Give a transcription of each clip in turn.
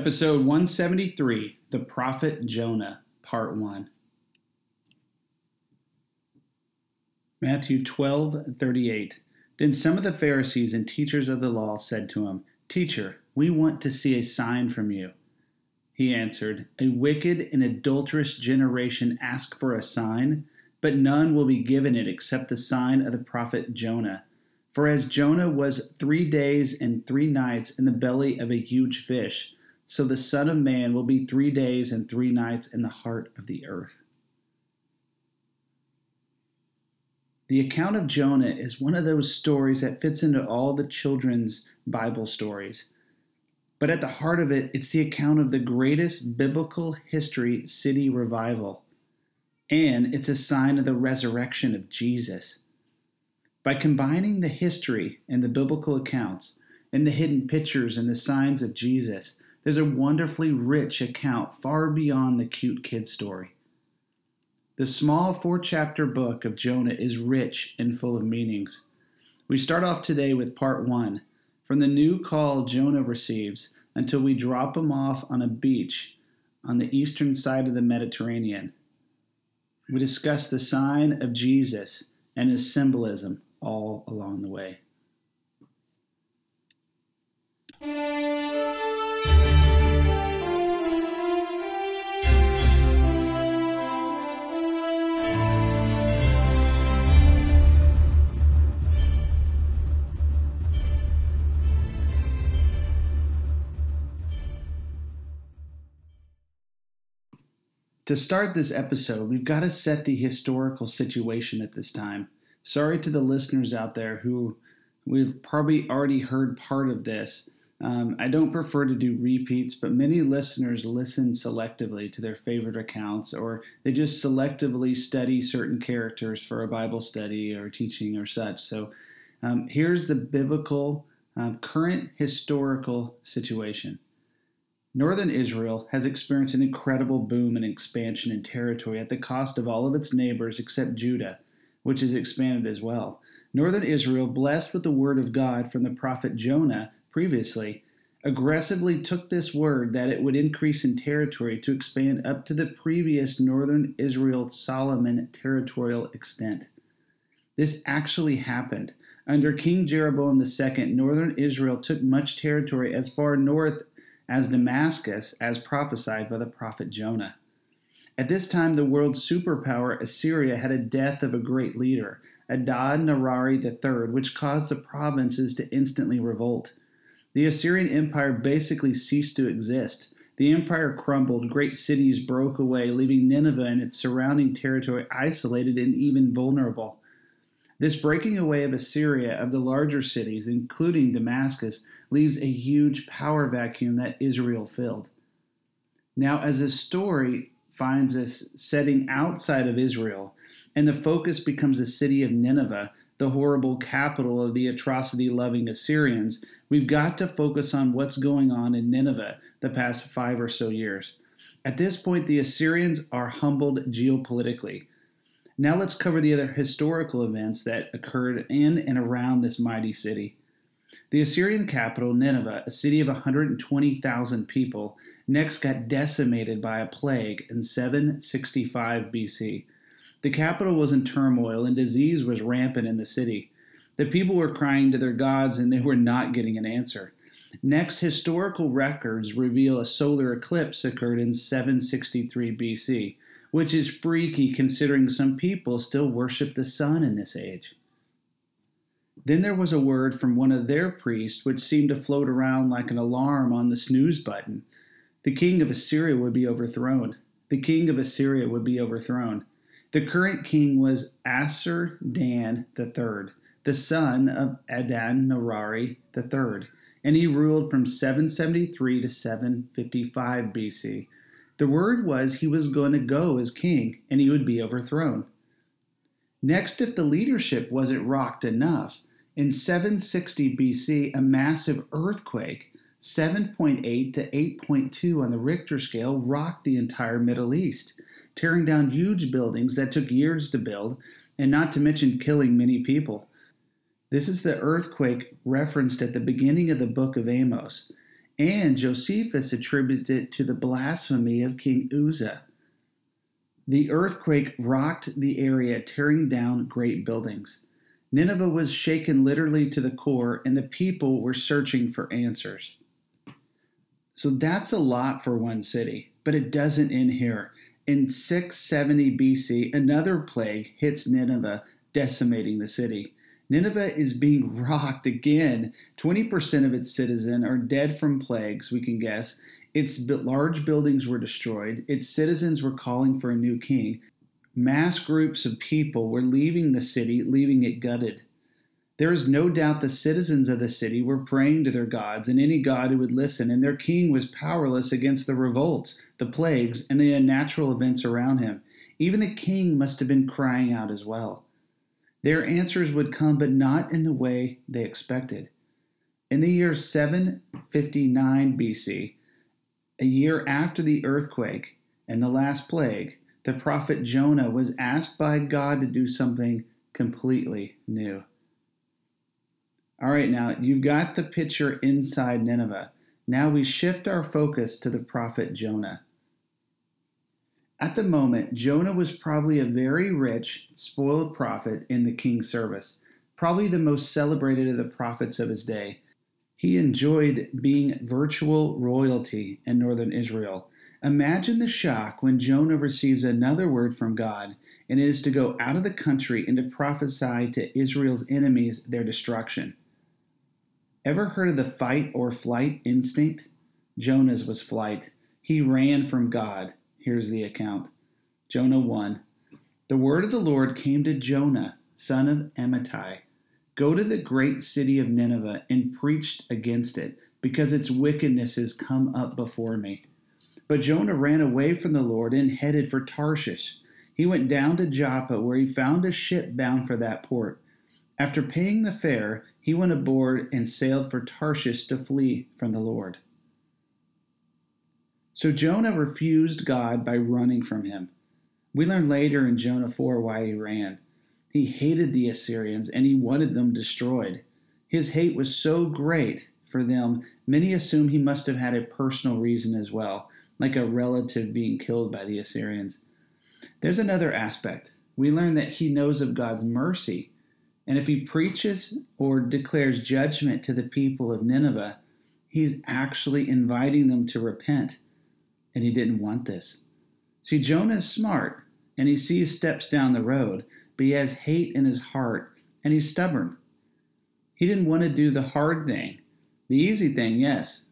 Episode 173 The Prophet Jonah, Part 1. Matthew 12 38. Then some of the Pharisees and teachers of the law said to him, Teacher, we want to see a sign from you. He answered, A wicked and adulterous generation ask for a sign, but none will be given it except the sign of the prophet Jonah. For as Jonah was three days and three nights in the belly of a huge fish, so the Son of Man will be three days and three nights in the heart of the earth. The account of Jonah is one of those stories that fits into all the children's Bible stories. But at the heart of it, it's the account of the greatest biblical history city revival. And it's a sign of the resurrection of Jesus. By combining the history and the biblical accounts, and the hidden pictures and the signs of Jesus, there's a wonderfully rich account far beyond the cute kid story. The small four chapter book of Jonah is rich and full of meanings. We start off today with part one from the new call Jonah receives until we drop him off on a beach on the eastern side of the Mediterranean. We discuss the sign of Jesus and his symbolism all along the way. To start this episode, we've got to set the historical situation at this time. Sorry to the listeners out there who we've probably already heard part of this. Um, I don't prefer to do repeats, but many listeners listen selectively to their favorite accounts, or they just selectively study certain characters for a Bible study or teaching or such. So um, here's the biblical, uh, current historical situation. Northern Israel has experienced an incredible boom and expansion in territory at the cost of all of its neighbors except Judah, which has expanded as well. Northern Israel, blessed with the word of God from the prophet Jonah previously, aggressively took this word that it would increase in territory to expand up to the previous Northern Israel Solomon territorial extent. This actually happened. Under King Jeroboam II, Northern Israel took much territory as far north as Damascus, as prophesied by the prophet Jonah. At this time, the world's superpower Assyria had a death of a great leader, Adad Nirari III, which caused the provinces to instantly revolt. The Assyrian Empire basically ceased to exist. The empire crumbled, great cities broke away, leaving Nineveh and its surrounding territory isolated and even vulnerable. This breaking away of Assyria of the larger cities, including Damascus, leaves a huge power vacuum that Israel filled. Now, as the story finds us setting outside of Israel, and the focus becomes the city of Nineveh, the horrible capital of the atrocity loving Assyrians, we've got to focus on what's going on in Nineveh the past five or so years. At this point, the Assyrians are humbled geopolitically. Now let's cover the other historical events that occurred in and around this mighty city. The Assyrian capital, Nineveh, a city of 120,000 people, next got decimated by a plague in 765 BC. The capital was in turmoil and disease was rampant in the city. The people were crying to their gods and they were not getting an answer. Next, historical records reveal a solar eclipse occurred in 763 BC which is freaky considering some people still worship the sun in this age. Then there was a word from one of their priests which seemed to float around like an alarm on the snooze button. The king of Assyria would be overthrown. The king of Assyria would be overthrown. The current king was Assur Dan III, the son of Adad Nirari III, and he ruled from 773 to 755 BC. The word was he was going to go as king and he would be overthrown. Next, if the leadership wasn't rocked enough, in 760 BC, a massive earthquake, 7.8 to 8.2 on the Richter scale, rocked the entire Middle East, tearing down huge buildings that took years to build, and not to mention killing many people. This is the earthquake referenced at the beginning of the book of Amos, and Josephus attributes it to the blasphemy of King Uzzah. The earthquake rocked the area, tearing down great buildings. Nineveh was shaken literally to the core, and the people were searching for answers. So that's a lot for one city, but it doesn't end here. In 670 BC, another plague hits Nineveh, decimating the city. Nineveh is being rocked again. 20% of its citizens are dead from plagues, we can guess. Its large buildings were destroyed. Its citizens were calling for a new king. Mass groups of people were leaving the city, leaving it gutted. There is no doubt the citizens of the city were praying to their gods and any god who would listen, and their king was powerless against the revolts, the plagues, and the unnatural events around him. Even the king must have been crying out as well. Their answers would come, but not in the way they expected. In the year 759 BC, a year after the earthquake and the last plague, the prophet Jonah was asked by God to do something completely new. All right, now you've got the picture inside Nineveh. Now we shift our focus to the prophet Jonah. At the moment, Jonah was probably a very rich, spoiled prophet in the king's service, probably the most celebrated of the prophets of his day. He enjoyed being virtual royalty in northern Israel Imagine the shock when Jonah receives another word from God, and it is to go out of the country and to prophesy to Israel's enemies their destruction. Ever heard of the fight or flight instinct? Jonah's was flight. He ran from God. Here's the account Jonah 1. The word of the Lord came to Jonah, son of Amittai Go to the great city of Nineveh and preach against it, because its wickedness has come up before me. But Jonah ran away from the Lord and headed for Tarshish. He went down to Joppa, where he found a ship bound for that port. After paying the fare, he went aboard and sailed for Tarshish to flee from the Lord. So Jonah refused God by running from him. We learn later in Jonah 4 why he ran. He hated the Assyrians and he wanted them destroyed. His hate was so great for them, many assume he must have had a personal reason as well like a relative being killed by the Assyrians. There's another aspect. We learn that he knows of God's mercy, and if he preaches or declares judgment to the people of Nineveh, he's actually inviting them to repent, and he didn't want this. See, Jonah is smart, and he sees steps down the road, but he has hate in his heart, and he's stubborn. He didn't want to do the hard thing. The easy thing, yes.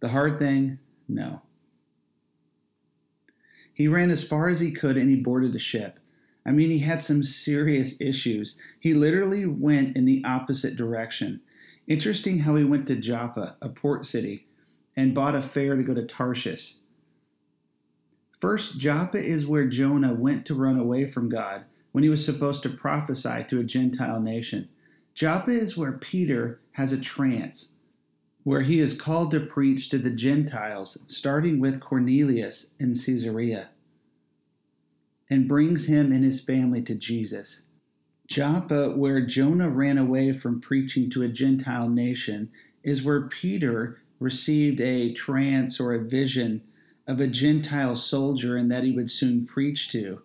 The hard thing, no. He ran as far as he could and he boarded the ship. I mean, he had some serious issues. He literally went in the opposite direction. Interesting how he went to Joppa, a port city, and bought a fare to go to Tarshish. First, Joppa is where Jonah went to run away from God when he was supposed to prophesy to a Gentile nation. Joppa is where Peter has a trance where he is called to preach to the Gentiles, starting with Cornelius in Caesarea, and brings him and his family to Jesus. Joppa, where Jonah ran away from preaching to a Gentile nation, is where Peter received a trance or a vision of a Gentile soldier and that he would soon preach to.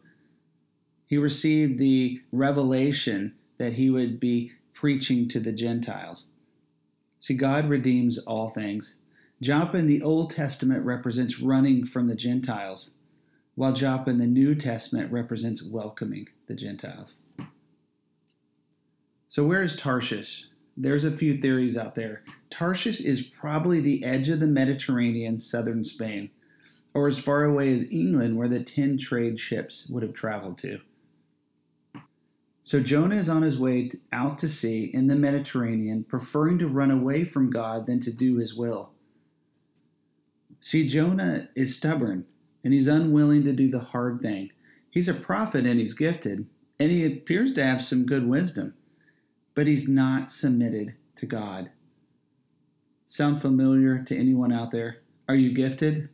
He received the revelation that he would be preaching to the Gentiles. See, God redeems all things. Joppa in the Old Testament represents running from the Gentiles, while Joppa in the New Testament represents welcoming the Gentiles. So, where is Tarshish? There's a few theories out there. Tarshish is probably the edge of the Mediterranean, southern Spain, or as far away as England, where the 10 trade ships would have traveled to. So Jonah is on his way out to sea in the Mediterranean, preferring to run away from God than to do his will. See, Jonah is stubborn and he's unwilling to do the hard thing. He's a prophet and he's gifted, and he appears to have some good wisdom, but he's not submitted to God. Sound familiar to anyone out there? Are you gifted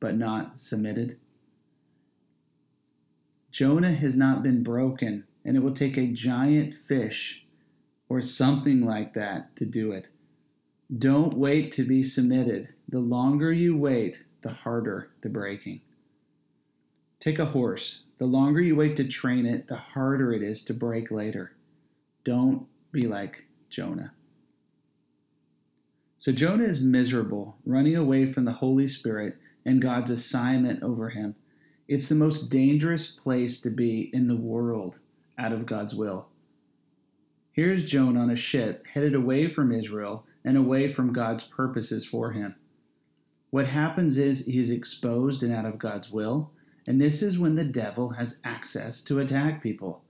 but not submitted? Jonah has not been broken, and it will take a giant fish or something like that to do it. Don't wait to be submitted. The longer you wait, the harder the breaking. Take a horse. The longer you wait to train it, the harder it is to break later. Don't be like Jonah. So Jonah is miserable, running away from the Holy Spirit and God's assignment over him. It's the most dangerous place to be in the world out of God's will. Here's Jonah on a ship headed away from Israel and away from God's purposes for him. What happens is he's exposed and out of God's will, and this is when the devil has access to attack people.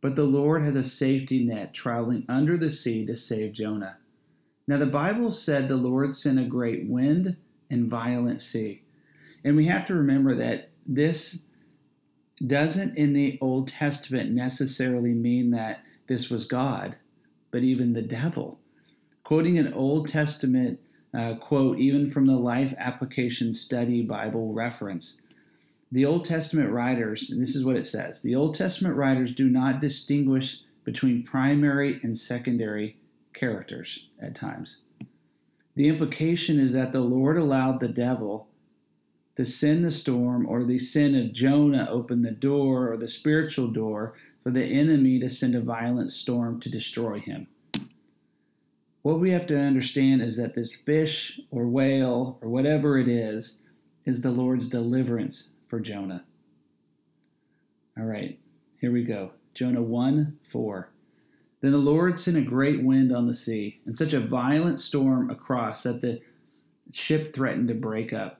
But the Lord has a safety net traveling under the sea to save Jonah. Now, the Bible said the Lord sent a great wind and violent sea. And we have to remember that this doesn't in the Old Testament necessarily mean that this was God, but even the devil. Quoting an Old Testament uh, quote, even from the Life Application Study Bible reference. The Old Testament writers, and this is what it says the Old Testament writers do not distinguish between primary and secondary characters at times. The implication is that the Lord allowed the devil to send the storm, or the sin of Jonah opened the door, or the spiritual door, for the enemy to send a violent storm to destroy him. What we have to understand is that this fish or whale or whatever it is is the Lord's deliverance for Jonah. All right, here we go. Jonah 1 4. Then the Lord sent a great wind on the sea, and such a violent storm across that the ship threatened to break up.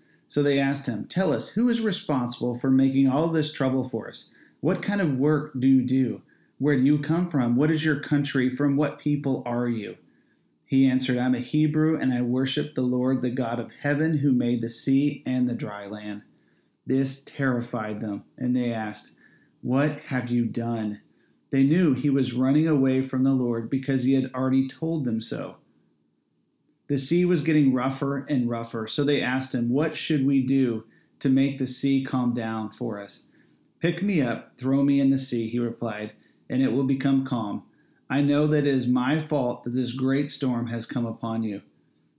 So they asked him, Tell us, who is responsible for making all this trouble for us? What kind of work do you do? Where do you come from? What is your country? From what people are you? He answered, I'm a Hebrew, and I worship the Lord, the God of heaven, who made the sea and the dry land. This terrified them, and they asked, What have you done? They knew he was running away from the Lord because he had already told them so. The sea was getting rougher and rougher, so they asked him, What should we do to make the sea calm down for us? Pick me up, throw me in the sea, he replied and it will become calm. I know that it is my fault that this great storm has come upon you.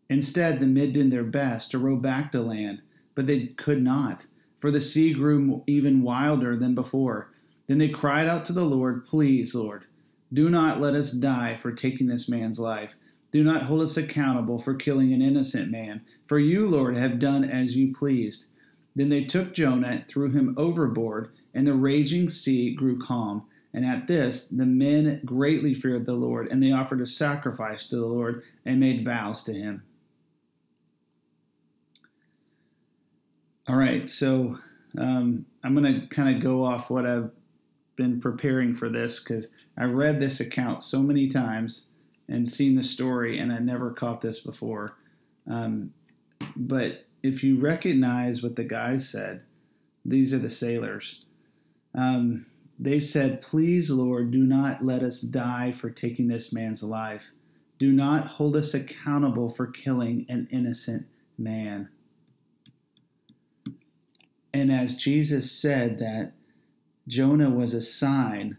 Instead, the men did their best to row back to land, but they could not, for the sea grew even wilder than before. Then they cried out to the Lord, Please, Lord, do not let us die for taking this man's life. Do not hold us accountable for killing an innocent man, for you, Lord, have done as you pleased. Then they took Jonah threw him overboard, and the raging sea grew calm. And at this, the men greatly feared the Lord, and they offered a sacrifice to the Lord and made vows to him. All right, so um, I'm going to kind of go off what I've been preparing for this because I read this account so many times and seen the story, and I never caught this before. Um, but if you recognize what the guys said, these are the sailors. Um, they said, Please, Lord, do not let us die for taking this man's life. Do not hold us accountable for killing an innocent man. And as Jesus said that Jonah was a sign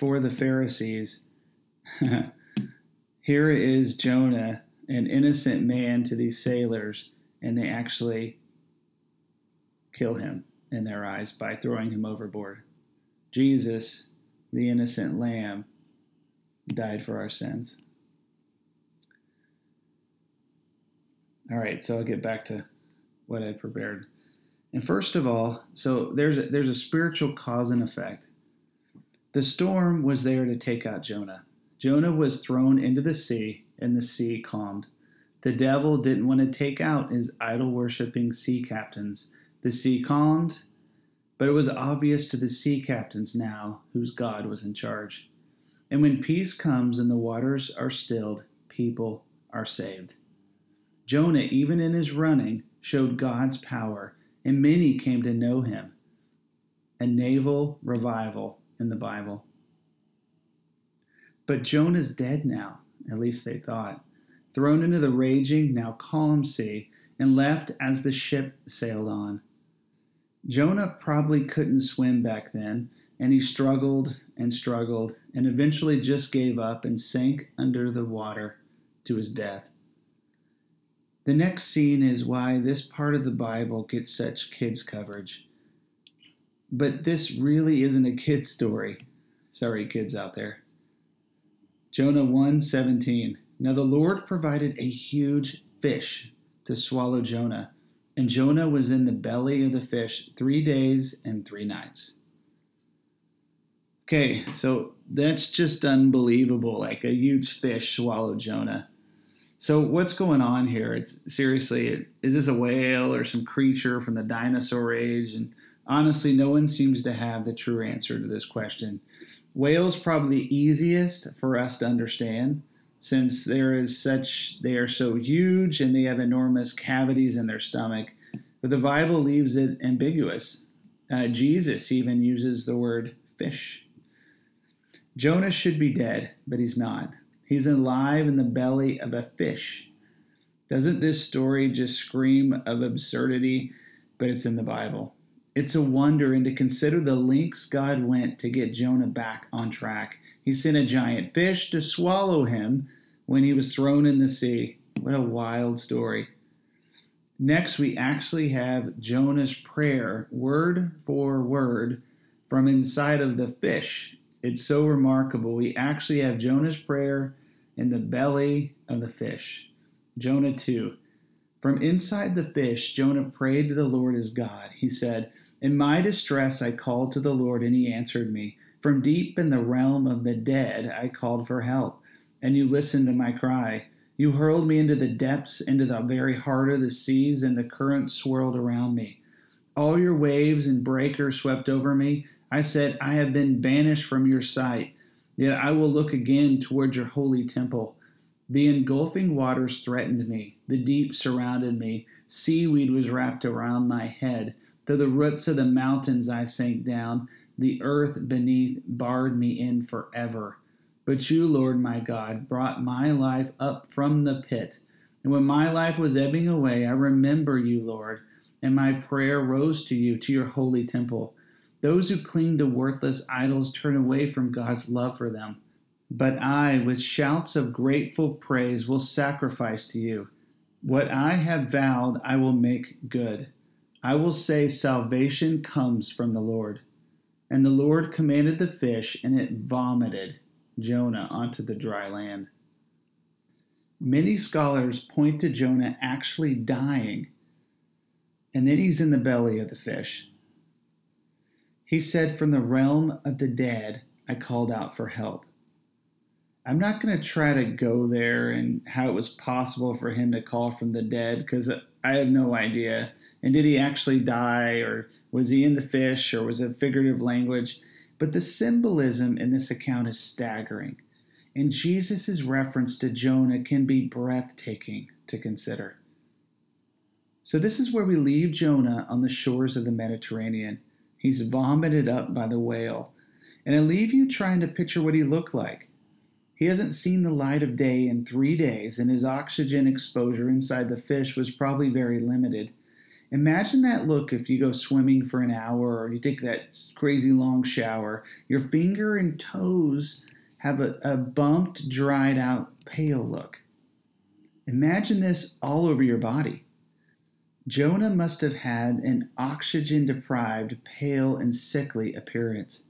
for the Pharisees, here is Jonah, an innocent man to these sailors, and they actually kill him. in their eyes by throwing him overboard. Jesus, the innocent lamb, died for our sins. All right, so I'll get back to what I prepared. And first of all, so there's a, there's a spiritual cause and effect. The storm was there to take out Jonah. Jonah was thrown into the sea, and the sea calmed. The devil didn't want to take out his idol worshiping sea captains. The sea calmed, but it was obvious to the sea captains now whose God was in charge. And when peace comes and the waters are stilled, people are saved. Jonah, even in his running, showed God's power, and many came to know him. A naval revival in the Bible. But Jonah's dead now, at least they thought, thrown into the raging, now calm sea, and left as the ship sailed on. Jonah probably couldn't swim back then, and he struggled and struggled and eventually just gave up and sank under the water to his death. The next scene is why this part of the Bible gets such kids' coverage. But this really isn't a kid story. Sorry, kids out there. Jonah 1:17. Now the Lord provided a huge fish to swallow Jonah, and Jonah was in the belly of the fish 3 days and 3 nights. Okay, so that's just unbelievable. Like a huge fish swallowed Jonah. So what's going on here? It's seriously, is this a whale or some creature from the dinosaur age? And honestly, no one seems to have the true answer to this question. Whales probably the easiest for us to understand since there is such they are so huge and they have enormous cavities in their stomach. But the Bible leaves it ambiguous. Uh, Jesus even uses the word fish. Jonah should be dead, but he's not. He's alive in the belly of a fish. Doesn't this story just scream of absurdity? But it's in the Bible. It's a wonder, and to consider the lengths God went to get Jonah back on track. He sent a giant fish to swallow him when he was thrown in the sea. What a wild story. Next, we actually have Jonah's prayer, word for word, from inside of the fish. It's so remarkable. We actually have Jonah's prayer in the belly of the fish. Jonah 2. From inside the fish, Jonah prayed to the Lord his God. He said, In my distress I called to the Lord, and he answered me. From deep in the realm of the dead I called for help, and you listened to my cry. You hurled me into the depths, into the very heart of the seas, and the currents swirled around me. All your waves and breakers swept over me. I said, I have been banished from your sight. Yet I will look again toward your holy temple. The engulfing waters threatened me, the deep surrounded me, seaweed was wrapped around my head. To the roots of the mountains I sank down, the earth beneath barred me in forever. But you, Lord my God, brought my life up from the pit. And when my life was ebbing away, I remember you, Lord, and my prayer rose to you, to your holy temple. Those who cling to worthless idols turn away from God's love for them. But I, with shouts of grateful praise, will sacrifice to you. What I have vowed, I will make good. I will say, Salvation comes from the Lord. And the Lord commanded the fish, and it vomited Jonah onto the dry land. Many scholars point to Jonah actually dying, and then he's in the belly of the fish. He said, From the realm of the dead, I called out for help. I'm not going to try to go there and how it was possible for him to call from the dead because I have no idea. And did he actually die or was he in the fish or was it figurative language? But the symbolism in this account is staggering. And Jesus' reference to Jonah can be breathtaking to consider. So, this is where we leave Jonah on the shores of the Mediterranean. He's vomited up by the whale. And I leave you trying to picture what he looked like. He hasn't seen the light of day in three days, and his oxygen exposure inside the fish was probably very limited. Imagine that look if you go swimming for an hour or you take that crazy long shower. Your finger and toes have a, a bumped, dried out, pale look. Imagine this all over your body. Jonah must have had an oxygen deprived, pale, and sickly appearance.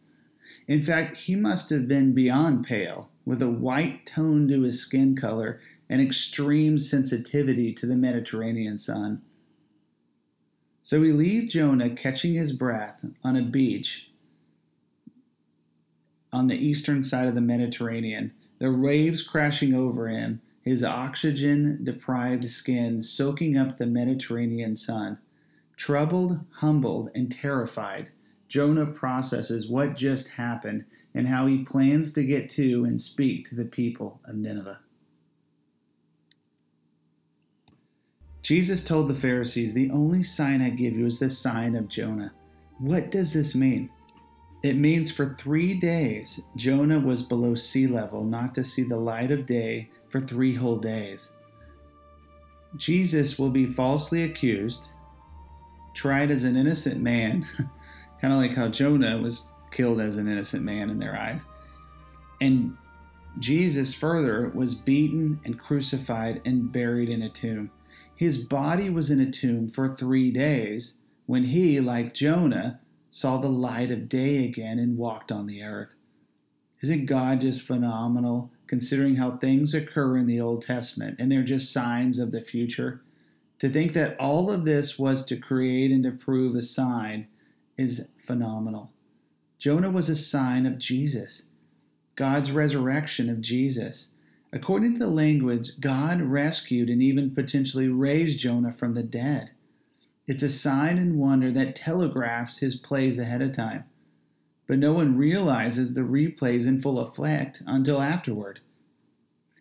In fact, he must have been beyond pale, with a white tone to his skin color and extreme sensitivity to the Mediterranean sun. So we leave Jonah catching his breath on a beach on the eastern side of the Mediterranean, the waves crashing over him, his oxygen deprived skin soaking up the Mediterranean sun. Troubled, humbled, and terrified, Jonah processes what just happened and how he plans to get to and speak to the people of Nineveh. Jesus told the Pharisees, The only sign I give you is the sign of Jonah. What does this mean? It means for three days Jonah was below sea level, not to see the light of day for three whole days. Jesus will be falsely accused, tried as an innocent man, kind of like how Jonah was killed as an innocent man in their eyes. And Jesus further was beaten and crucified and buried in a tomb. His body was in a tomb for three days when he, like Jonah, saw the light of day again and walked on the earth. Isn't God just phenomenal considering how things occur in the Old Testament and they're just signs of the future? To think that all of this was to create and to prove a sign is phenomenal. Jonah was a sign of Jesus, God's resurrection of Jesus. According to the language, God rescued and even potentially raised Jonah from the dead. It's a sign and wonder that telegraphs his plays ahead of time. But no one realizes the replays in full effect until afterward.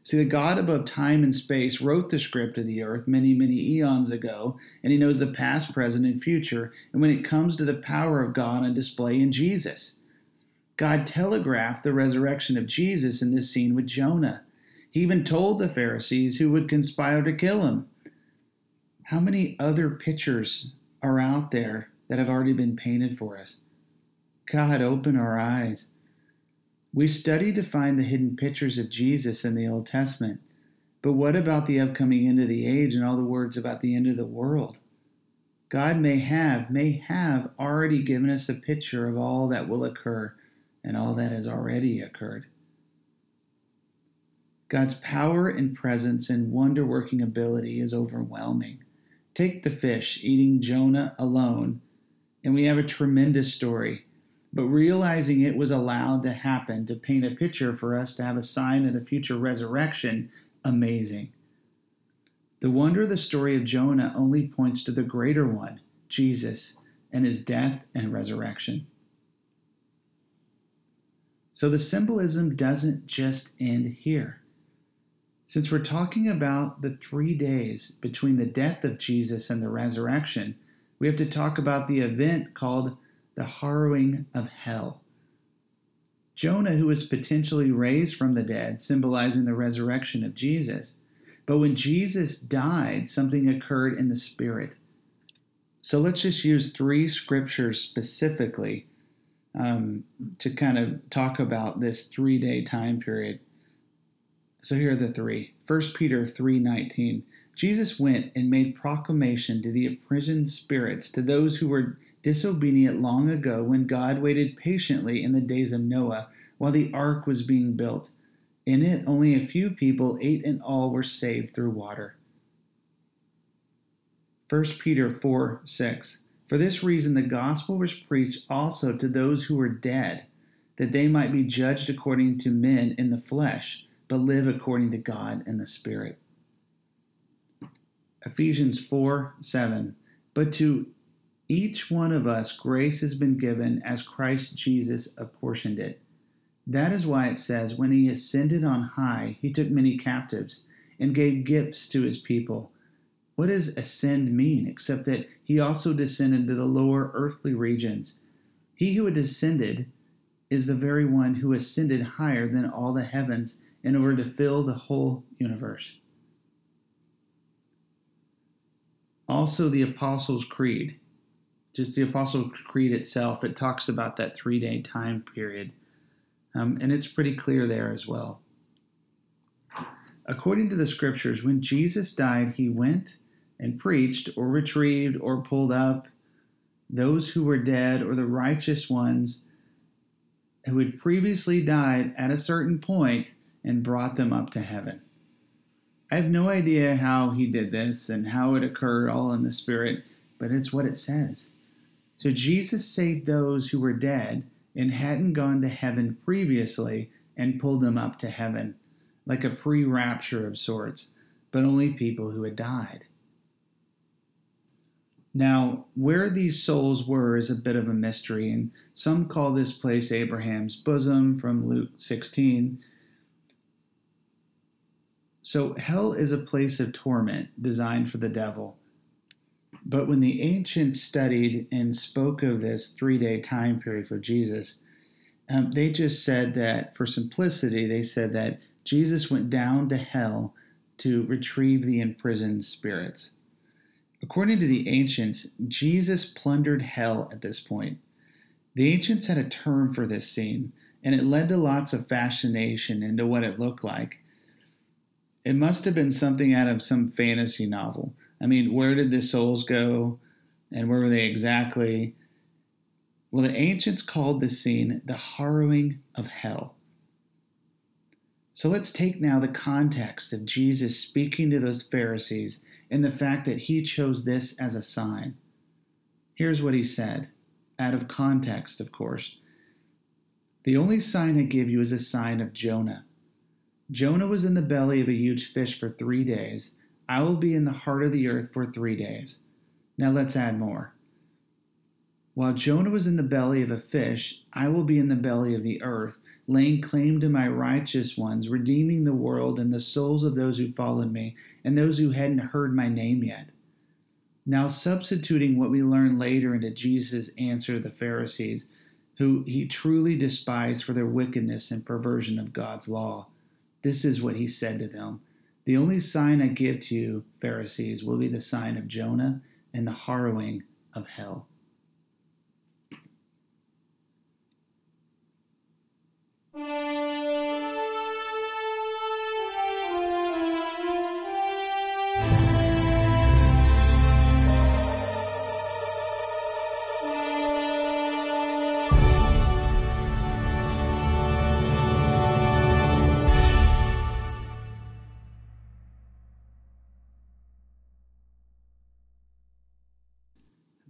See, the God above time and space wrote the script of the earth many, many eons ago, and he knows the past, present, and future. And when it comes to the power of God on display in Jesus, God telegraphed the resurrection of Jesus in this scene with Jonah. He even told the Pharisees who would conspire to kill him. How many other pictures are out there that have already been painted for us? God, open our eyes. We study to find the hidden pictures of Jesus in the Old Testament, but what about the upcoming end of the age and all the words about the end of the world? God may have, may have already given us a picture of all that will occur and all that has already occurred. God's power and presence and wonder working ability is overwhelming. Take the fish eating Jonah alone, and we have a tremendous story. But realizing it was allowed to happen to paint a picture for us to have a sign of the future resurrection, amazing. The wonder of the story of Jonah only points to the greater one, Jesus, and his death and resurrection. So the symbolism doesn't just end here. Since we're talking about the three days between the death of Jesus and the resurrection, we have to talk about the event called the harrowing of hell. Jonah, who was potentially raised from the dead, symbolizing the resurrection of Jesus. But when Jesus died, something occurred in the spirit. So let's just use three scriptures specifically um, to kind of talk about this three day time period. So here are the three. 1 Peter 3:19. Jesus went and made proclamation to the imprisoned spirits, to those who were disobedient long ago when God waited patiently in the days of Noah while the ark was being built. In it, only a few people, eight in all, were saved through water. 1 Peter 4 6. For this reason, the gospel was preached also to those who were dead, that they might be judged according to men in the flesh but live according to God and the Spirit. Ephesians 4 7. But to each one of us grace has been given as Christ Jesus apportioned it. That is why it says, When he ascended on high, he took many captives and gave gifts to his people. What does ascend mean, except that he also descended to the lower earthly regions? He who had descended is the very one who ascended higher than all the heavens in order to fill the whole universe. Also, the Apostles' Creed, just the Apostles' Creed itself, it talks about that three day time period. Um, and it's pretty clear there as well. According to the scriptures, when Jesus died, he went and preached or retrieved or pulled up those who were dead or the righteous ones who had previously died at a certain point and brought them up to heaven. I have no idea how he did this and how it occurred all in the Spirit, but it's what it says. So Jesus saved those who were dead and hadn't gone to heaven previously and pulled them up to heaven, like a pre rapture of sorts, but only people who had died. Now, where these souls were is a bit of a mystery, and some call this place Abraham's bosom from Luke 16. So, hell is a place of torment designed for the devil. But when the ancients studied and spoke of this three day time period for Jesus, um, they just said that, for simplicity, they said that Jesus went down to hell to retrieve the imprisoned spirits. According to the ancients, Jesus plundered hell at this point. The ancients had a term for this scene, and it led to lots of fascination into what it looked like. It must have been something out of some fantasy novel. I mean, where did the souls go, and where were they exactly? Well, the ancients called this scene the harrowing of hell. So let's take now the context of Jesus speaking to those Pharisees and the fact that he chose this as a sign. Here's what he said, out of context, of course. The only sign I give you is a sign of Jonah. Jonah was in the belly of a huge fish for three days. I will be in the heart of the earth for three days. Now let's add more. While Jonah was in the belly of a fish, I will be in the belly of the earth, laying claim to my righteous ones, redeeming the world and the souls of those who followed me, and those who hadn't heard my name yet. Now, substituting what we learn later into Jesus' answer to the Pharisees, who he truly despised for their wickedness and perversion of God's law, this is what he said to them The only sign I give to you, Pharisees, will be the sign of Jonah and the harrowing of hell.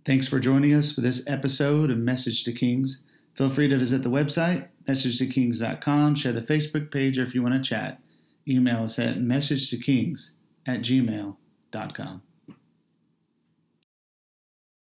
Thanks for joining us for this episode of Message to Kings. Feel free to visit the website, messagetokings.com, share the Facebook page, or if you want to chat, email us at messagetokings at gmail.com.